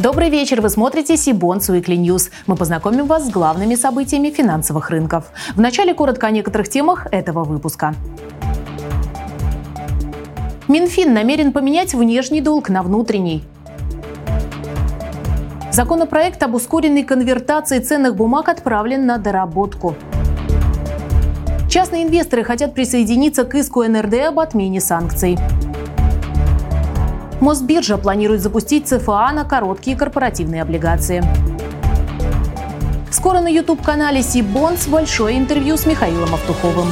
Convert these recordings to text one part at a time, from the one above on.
Добрый вечер. Вы смотрите Сибонс Weekly News. Мы познакомим вас с главными событиями финансовых рынков. Вначале коротко о некоторых темах этого выпуска. Минфин намерен поменять внешний долг на внутренний. Законопроект об ускоренной конвертации ценных бумаг отправлен на доработку. Частные инвесторы хотят присоединиться к иску НРД об отмене санкций. Мосбиржа планирует запустить ЦФА на короткие корпоративные облигации. Скоро на YouTube-канале Сибонс большое интервью с Михаилом Автуховым.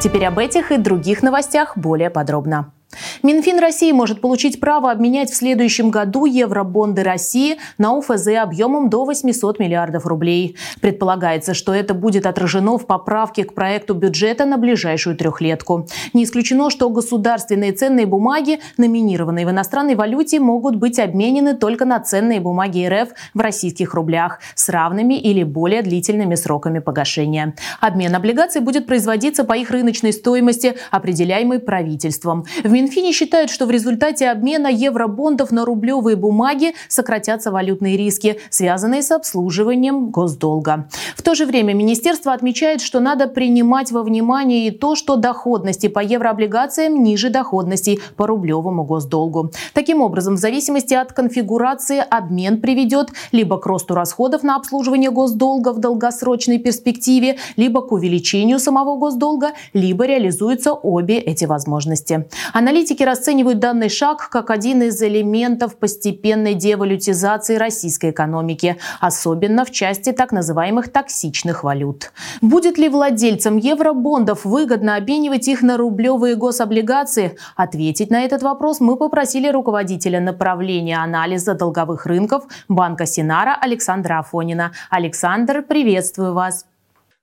Теперь об этих и других новостях более подробно. Минфин России может получить право обменять в следующем году евробонды России на УФЗ объемом до 800 миллиардов рублей. Предполагается, что это будет отражено в поправке к проекту бюджета на ближайшую трехлетку. Не исключено, что государственные ценные бумаги, номинированные в иностранной валюте, могут быть обменены только на ценные бумаги РФ в российских рублях с равными или более длительными сроками погашения. Обмен облигаций будет производиться по их рыночной стоимости, определяемой правительством. В Минфине считают, что в результате обмена евробондов на рублевые бумаги сократятся валютные риски, связанные с обслуживанием госдолга. В то же время министерство отмечает, что надо принимать во внимание и то, что доходности по еврооблигациям ниже доходностей по рублевому госдолгу. Таким образом, в зависимости от конфигурации обмен приведет либо к росту расходов на обслуживание госдолга в долгосрочной перспективе, либо к увеличению самого госдолга, либо реализуются обе эти возможности. Аналитики расценивают данный шаг как один из элементов постепенной девалютизации российской экономики, особенно в части так называемых токсичных валют. Будет ли владельцам евробондов выгодно обменивать их на рублевые гособлигации? Ответить на этот вопрос мы попросили руководителя направления анализа долговых рынков Банка Синара Александра Афонина. Александр, приветствую вас.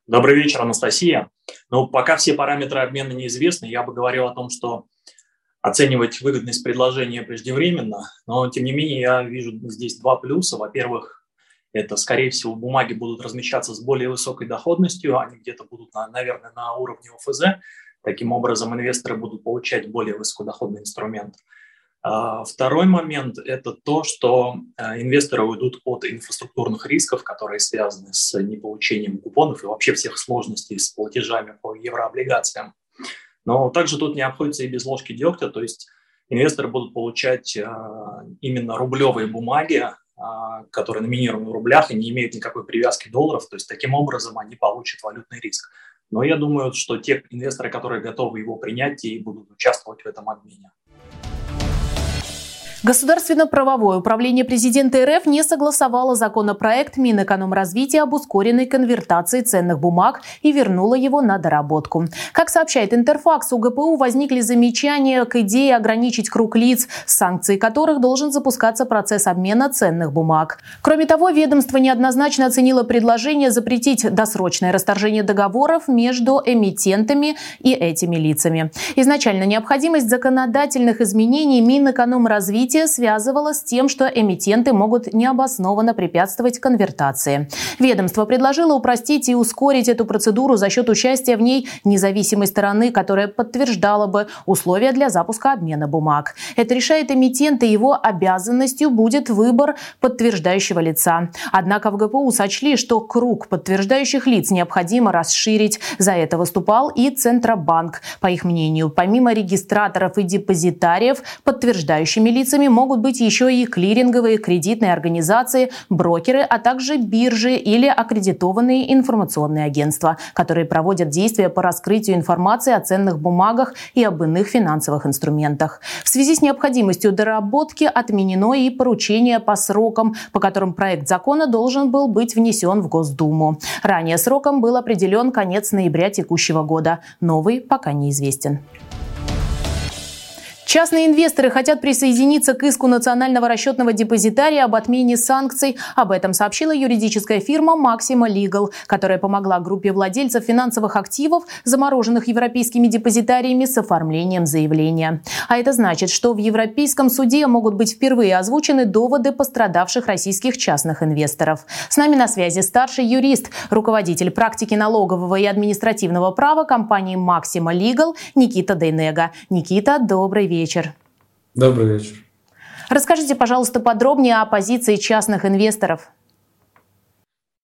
Добрый вечер, Анастасия. Ну, пока все параметры обмена неизвестны, я бы говорил о том, что оценивать выгодность предложения преждевременно, но тем не менее я вижу здесь два плюса. Во-первых, это, скорее всего, бумаги будут размещаться с более высокой доходностью, они где-то будут, на, наверное, на уровне ОФЗ. Таким образом, инвесторы будут получать более высокодоходный инструмент. А, второй момент – это то, что а, инвесторы уйдут от инфраструктурных рисков, которые связаны с неполучением купонов и вообще всех сложностей с платежами по еврооблигациям. Но также тут не обходится и без ложки дегтя, то есть инвесторы будут получать а, именно рублевые бумаги, а, которые номинированы в рублях и не имеют никакой привязки долларов, то есть таким образом они получат валютный риск. Но я думаю, что те инвесторы, которые готовы его принять, и будут участвовать в этом обмене. Государственно-правовое управление президента РФ не согласовало законопроект Минэкономразвития об ускоренной конвертации ценных бумаг и вернуло его на доработку. Как сообщает Интерфакс, у ГПУ возникли замечания к идее ограничить круг лиц, с санкцией которых должен запускаться процесс обмена ценных бумаг. Кроме того, ведомство неоднозначно оценило предложение запретить досрочное расторжение договоров между эмитентами и этими лицами. Изначально необходимость законодательных изменений Минэкономразвития событие связывало с тем, что эмитенты могут необоснованно препятствовать конвертации. Ведомство предложило упростить и ускорить эту процедуру за счет участия в ней независимой стороны, которая подтверждала бы условия для запуска обмена бумаг. Это решает эмитент, и его обязанностью будет выбор подтверждающего лица. Однако в ГПУ сочли, что круг подтверждающих лиц необходимо расширить. За это выступал и Центробанк. По их мнению, помимо регистраторов и депозитариев, подтверждающими лицами Клиентами могут быть еще и клиринговые кредитные организации, брокеры, а также биржи или аккредитованные информационные агентства, которые проводят действия по раскрытию информации о ценных бумагах и об иных финансовых инструментах. В связи с необходимостью доработки отменено и поручение по срокам, по которым проект закона должен был быть внесен в Госдуму. Ранее сроком был определен конец ноября текущего года. Новый пока неизвестен. Частные инвесторы хотят присоединиться к иску Национального расчетного депозитария об отмене санкций. Об этом сообщила юридическая фирма Maxima Legal, которая помогла группе владельцев финансовых активов, замороженных европейскими депозитариями, с оформлением заявления. А это значит, что в Европейском суде могут быть впервые озвучены доводы пострадавших российских частных инвесторов. С нами на связи старший юрист, руководитель практики налогового и административного права компании Maxima Legal Никита Дейнега. Никита, добрый вечер вечер. Добрый вечер. Расскажите, пожалуйста, подробнее о позиции частных инвесторов.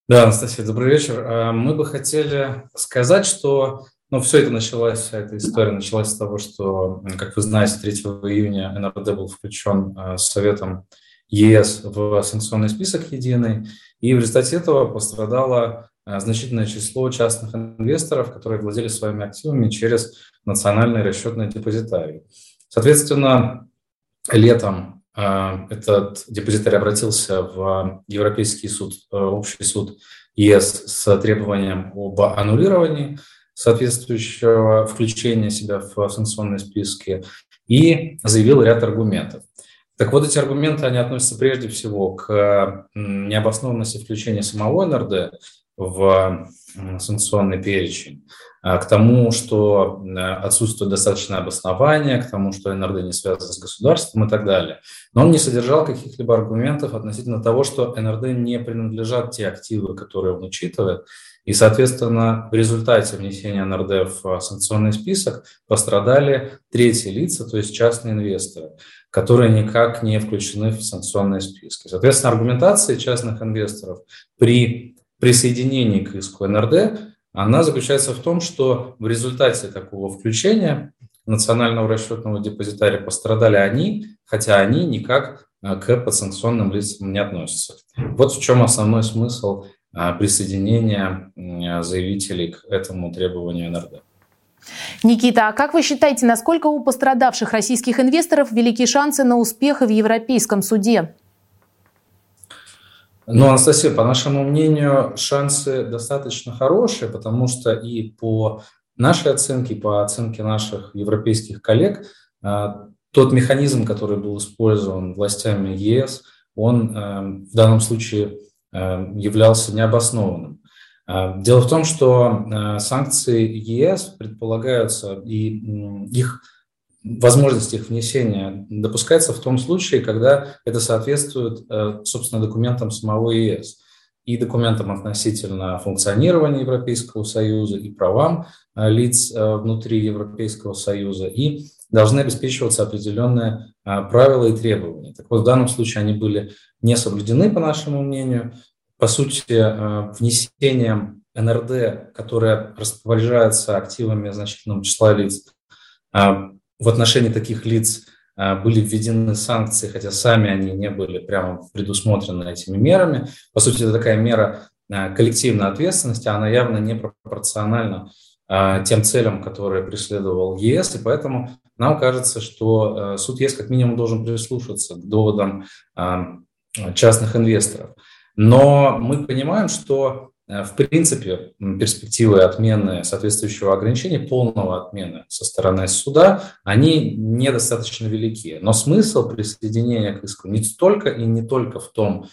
Да, Анастасия, добрый вечер. А, мы бы хотели сказать, что ну, все это началось, вся эта история началась с того, что, как вы знаете, 3 июня НРД был включен а, Советом ЕС в санкционный список единый, и в результате этого пострадало а, значительное число частных инвесторов, которые владели своими активами через национальные расчетные депозитарии. Соответственно, летом а, этот депозитарий обратился в Европейский суд, э, общий суд ЕС с требованием об аннулировании соответствующего включения себя в санкционные списки и заявил ряд аргументов. Так вот, эти аргументы, они относятся прежде всего к необоснованности включения самого НРД в санкционный перечень, а, к тому, что отсутствует достаточное обоснование, к тому, что НРД не связано с государством и так далее. Но он не содержал каких-либо аргументов относительно того, что НРД не принадлежат те активы, которые он учитывает, и, соответственно, в результате внесения НРД в санкционный список пострадали третьи лица, то есть частные инвесторы, которые никак не включены в санкционные списки. Соответственно, аргументация частных инвесторов при присоединении к иску НРД она заключается в том, что в результате такого включения национального расчетного депозитария пострадали они, хотя они никак э, к подсанкционным лицам не относятся. Вот в чем основной смысл э, присоединения заявителей к этому требованию НРД. Никита, а как вы считаете, насколько у пострадавших российских инвесторов велики шансы на успех в Европейском суде? Ну, Анастасия, по нашему мнению, шансы достаточно хорошие, потому что и по нашей оценке, по оценке наших европейских коллег, а, тот механизм, который был использован властями ЕС, он а, в данном случае а, являлся необоснованным. Дело в том, что санкции ЕС предполагаются, и их возможность их внесения допускается в том случае, когда это соответствует, э, собственно, документам самого ЕС и документам относительно функционирования Европейского Союза и правам э, лиц э, внутри Европейского Союза, и должны обеспечиваться определенные правила и требования. Так вот, в данном случае они были не соблюдены, по нашему мнению. По сути, внесением НРД, которое распоряжается активами значительного числа лиц, в отношении таких лиц а, были введены санкции, хотя сами они не были прямо предусмотрены этими мерами. По сути, это такая мера а, коллективной ответственности, она явно не пропорциональна а, тем целям, которые преследовал ЕС, и поэтому нам кажется, что суд ЕС как минимум должен прислушаться к доводам частных инвесторов. Но мы понимаем, что в принципе, перспективы отмены соответствующего ограничения, полного отмены со стороны суда, они недостаточно велики. Но смысл присоединения к иску не столько и не только в том,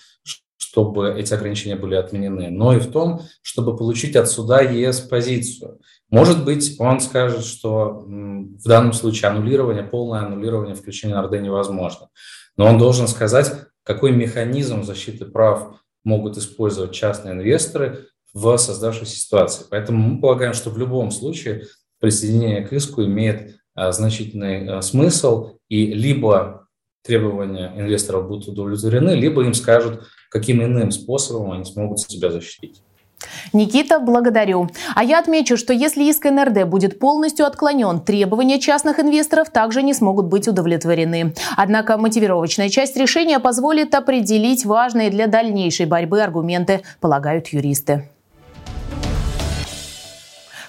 чтобы эти ограничения были отменены, но и в том, чтобы получить от суда ЕС позицию. Может быть, он скажет, что в данном случае аннулирование, полное аннулирование включения РД невозможно. Но он должен сказать, какой механизм защиты прав могут использовать частные инвесторы в создавшейся ситуации. Поэтому мы полагаем, что в любом случае присоединение к иску имеет а, значительный а, смысл, и либо требования инвесторов будут удовлетворены, либо им скажут, каким иным способом они смогут себя защитить. Никита, благодарю. А я отмечу, что если иск НРД будет полностью отклонен, требования частных инвесторов также не смогут быть удовлетворены. Однако мотивировочная часть решения позволит определить важные для дальнейшей борьбы аргументы, полагают юристы.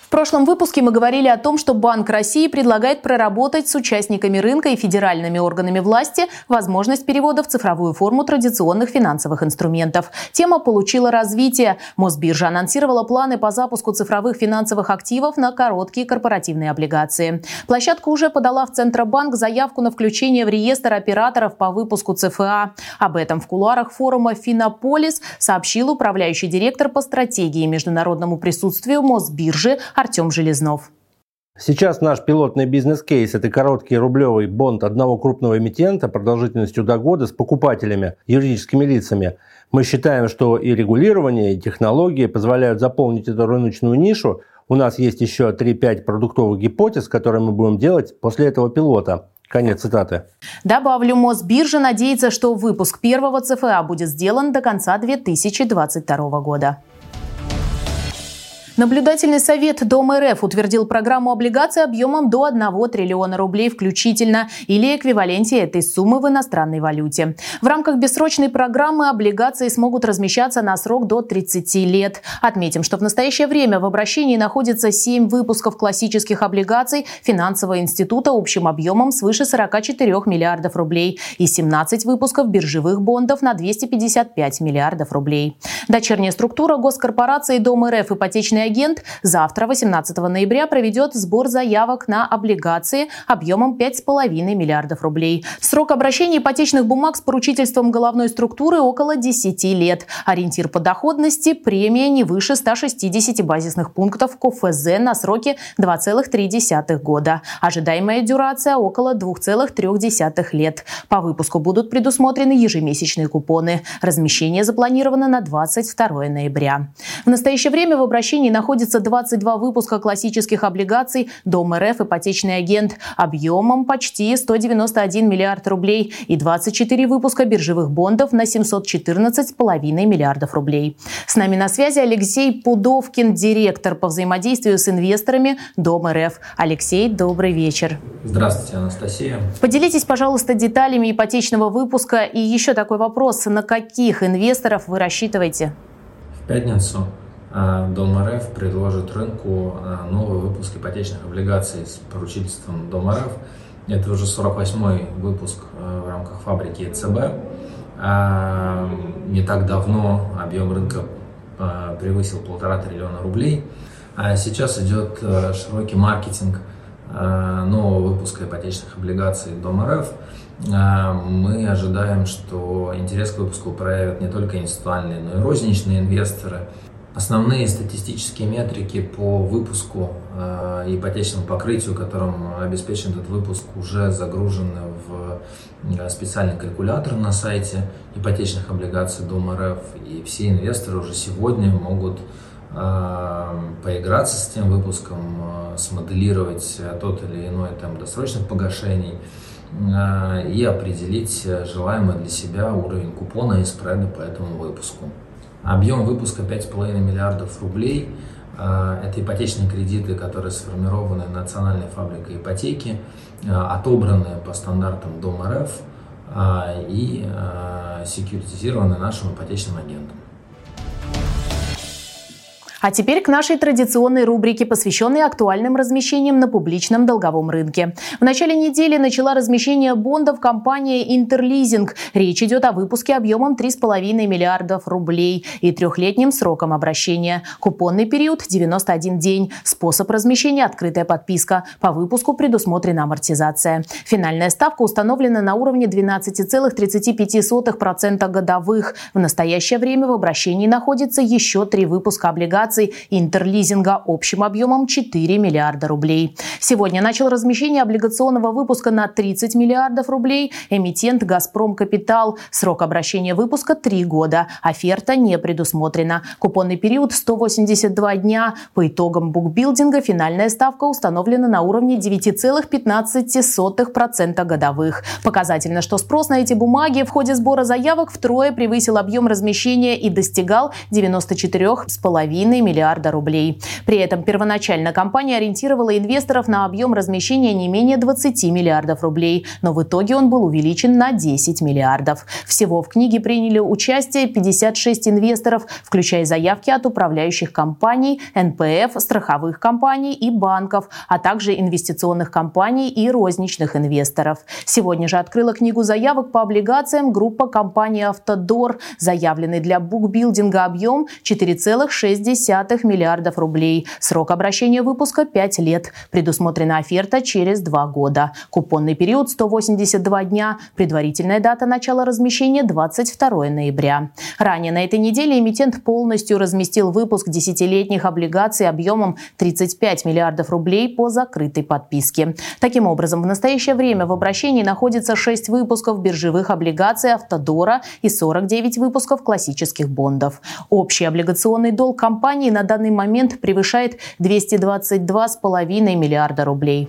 В прошлом выпуске мы говорили о том, что Банк России предлагает проработать с участниками рынка и федеральными органами власти возможность перевода в цифровую форму традиционных финансовых инструментов. Тема получила развитие. Мосбиржа анонсировала планы по запуску цифровых финансовых активов на короткие корпоративные облигации. Площадка уже подала в Центробанк заявку на включение в реестр операторов по выпуску ЦФА. Об этом в кулуарах форума «Финополис» сообщил управляющий директор по стратегии международному присутствию Мосбиржи Артем Железнов. Сейчас наш пилотный бизнес-кейс – это короткий рублевый бонд одного крупного эмитента продолжительностью до года с покупателями, юридическими лицами. Мы считаем, что и регулирование, и технологии позволяют заполнить эту рыночную нишу. У нас есть еще 3-5 продуктовых гипотез, которые мы будем делать после этого пилота. Конец цитаты. Добавлю, Мосбиржа надеется, что выпуск первого ЦФА будет сделан до конца 2022 года. Наблюдательный совет Дом РФ утвердил программу облигаций объемом до 1 триллиона рублей включительно или эквиваленте этой суммы в иностранной валюте. В рамках бессрочной программы облигации смогут размещаться на срок до 30 лет. Отметим, что в настоящее время в обращении находится 7 выпусков классических облигаций финансового института общим объемом свыше 44 миллиардов рублей и 17 выпусков биржевых бондов на 255 миллиардов рублей. Дочерняя структура госкорпорации Дом РФ ипотечный агент завтра, 18 ноября, проведет сбор заявок на облигации объемом 5,5 миллиардов рублей. Срок обращения ипотечных бумаг с поручительством головной структуры около 10 лет. Ориентир по доходности – премия не выше 160 базисных пунктов КФЗ на сроке 2,3 года. Ожидаемая дюрация – около 2,3 лет. По выпуску будут предусмотрены ежемесячные купоны. Размещение запланировано на 22 ноября. В настоящее время в обращении находится 22 выпуска классических облигаций Дом РФ «Ипотечный агент» объемом почти 191 миллиард рублей и 24 выпуска биржевых бондов на 714,5 миллиардов рублей. С нами на связи Алексей Пудовкин, директор по взаимодействию с инвесторами Дом РФ. Алексей, добрый вечер. Здравствуйте, Анастасия. Поделитесь, пожалуйста, деталями ипотечного выпуска. И еще такой вопрос. На каких инвесторов вы рассчитываете? В пятницу Дом РФ предложит рынку а, новый выпуск ипотечных облигаций с поручительством Дом РФ. Это уже 48-й выпуск а, в рамках фабрики ЕЦБ. Не так давно объем рынка превысил полтора триллиона рублей. Сейчас идет широкий маркетинг нового выпуска ипотечных облигаций Дом РФ. Мы ожидаем, что интерес к выпуску проявят не только институциональные, но и розничные инвесторы – Основные статистические метрики по выпуску э, ипотечному покрытию, которым обеспечен этот выпуск, уже загружены в э, специальный калькулятор на сайте ипотечных облигаций Дом РФ. И все инвесторы уже сегодня могут э, поиграться с тем выпуском, смоделировать тот или иной там досрочных погашений и определить желаемый для себя уровень купона и спреда по этому выпуску. Объем выпуска 5,5 миллиардов рублей. А, это ипотечные кредиты, которые сформированы национальной фабрикой ипотеки, а, отобраны по стандартам Дом РФ а, и секьюритизированы нашим ипотечным агентом. А теперь к нашей традиционной рубрике, посвященной актуальным размещениям на публичном долговом рынке. В начале недели начала размещение бондов компания «Интерлизинг». Речь идет о выпуске объемом 3,5 миллиардов рублей и трехлетним сроком обращения. Купонный период – 91 день. Способ размещения – открытая подписка. По выпуску предусмотрена амортизация. Финальная ставка установлена на уровне 12,35% годовых. В настоящее время в обращении находится еще три выпуска облигаций облигаций интерлизинга общим объемом 4 миллиарда рублей. Сегодня начал размещение облигационного выпуска на 30 миллиардов рублей эмитент «Газпром Капитал». Срок обращения выпуска – 3 года. Оферта не предусмотрена. Купонный период – 182 дня. По итогам букбилдинга финальная ставка установлена на уровне 9,15% годовых. Показательно, что спрос на эти бумаги в ходе сбора заявок втрое превысил объем размещения и достигал 94,5 миллиарда рублей. При этом первоначально компания ориентировала инвесторов на объем размещения не менее 20 миллиардов рублей, но в итоге он был увеличен на 10 миллиардов. Всего в книге приняли участие 56 инвесторов, включая заявки от управляющих компаний, НПФ, страховых компаний и банков, а также инвестиционных компаний и розничных инвесторов. Сегодня же открыла книгу заявок по облигациям группа компании «Автодор», заявленный для букбилдинга объем 4,6 миллиардов рублей. Срок обращения выпуска 5 лет. Предусмотрена оферта через 2 года. Купонный период 182 дня. Предварительная дата начала размещения 22 ноября. Ранее на этой неделе эмитент полностью разместил выпуск десятилетних облигаций объемом 35 миллиардов рублей по закрытой подписке. Таким образом, в настоящее время в обращении находится 6 выпусков биржевых облигаций «Автодора» и 49 выпусков классических бондов. Общий облигационный долг компании компании на данный момент превышает 222,5 миллиарда рублей.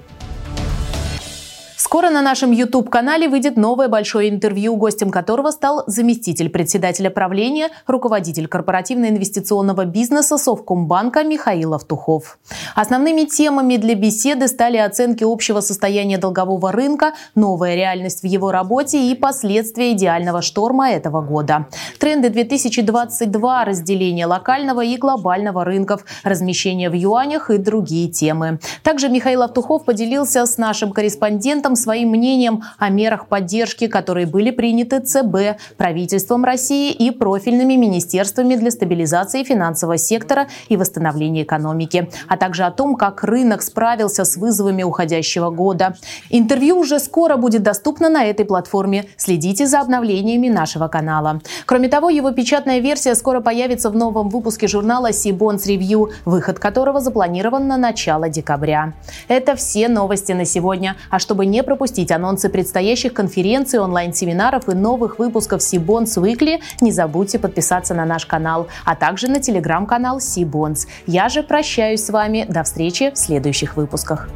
Скоро на нашем YouTube-канале выйдет новое большое интервью, гостем которого стал заместитель председателя правления, руководитель корпоративно-инвестиционного бизнеса Совкомбанка Михаил Автухов. Основными темами для беседы стали оценки общего состояния долгового рынка, новая реальность в его работе и последствия идеального шторма этого года. Тренды 2022, разделение локального и глобального рынков, размещение в юанях и другие темы. Также Михаил Автухов поделился с нашим корреспондентом этом своим мнением о мерах поддержки, которые были приняты ЦБ, правительством России и профильными министерствами для стабилизации финансового сектора и восстановления экономики, а также о том, как рынок справился с вызовами уходящего года. Интервью уже скоро будет доступно на этой платформе. Следите за обновлениями нашего канала. Кроме того, его печатная версия скоро появится в новом выпуске журнала Сибонс Review, выход которого запланирован на начало декабря. Это все новости на сегодня. А чтобы не пропустить анонсы предстоящих конференций, онлайн-семинаров и новых выпусков Сибонс Weekly, не забудьте подписаться на наш канал, а также на телеграм-канал Сибонс. Я же прощаюсь с вами. До встречи в следующих выпусках.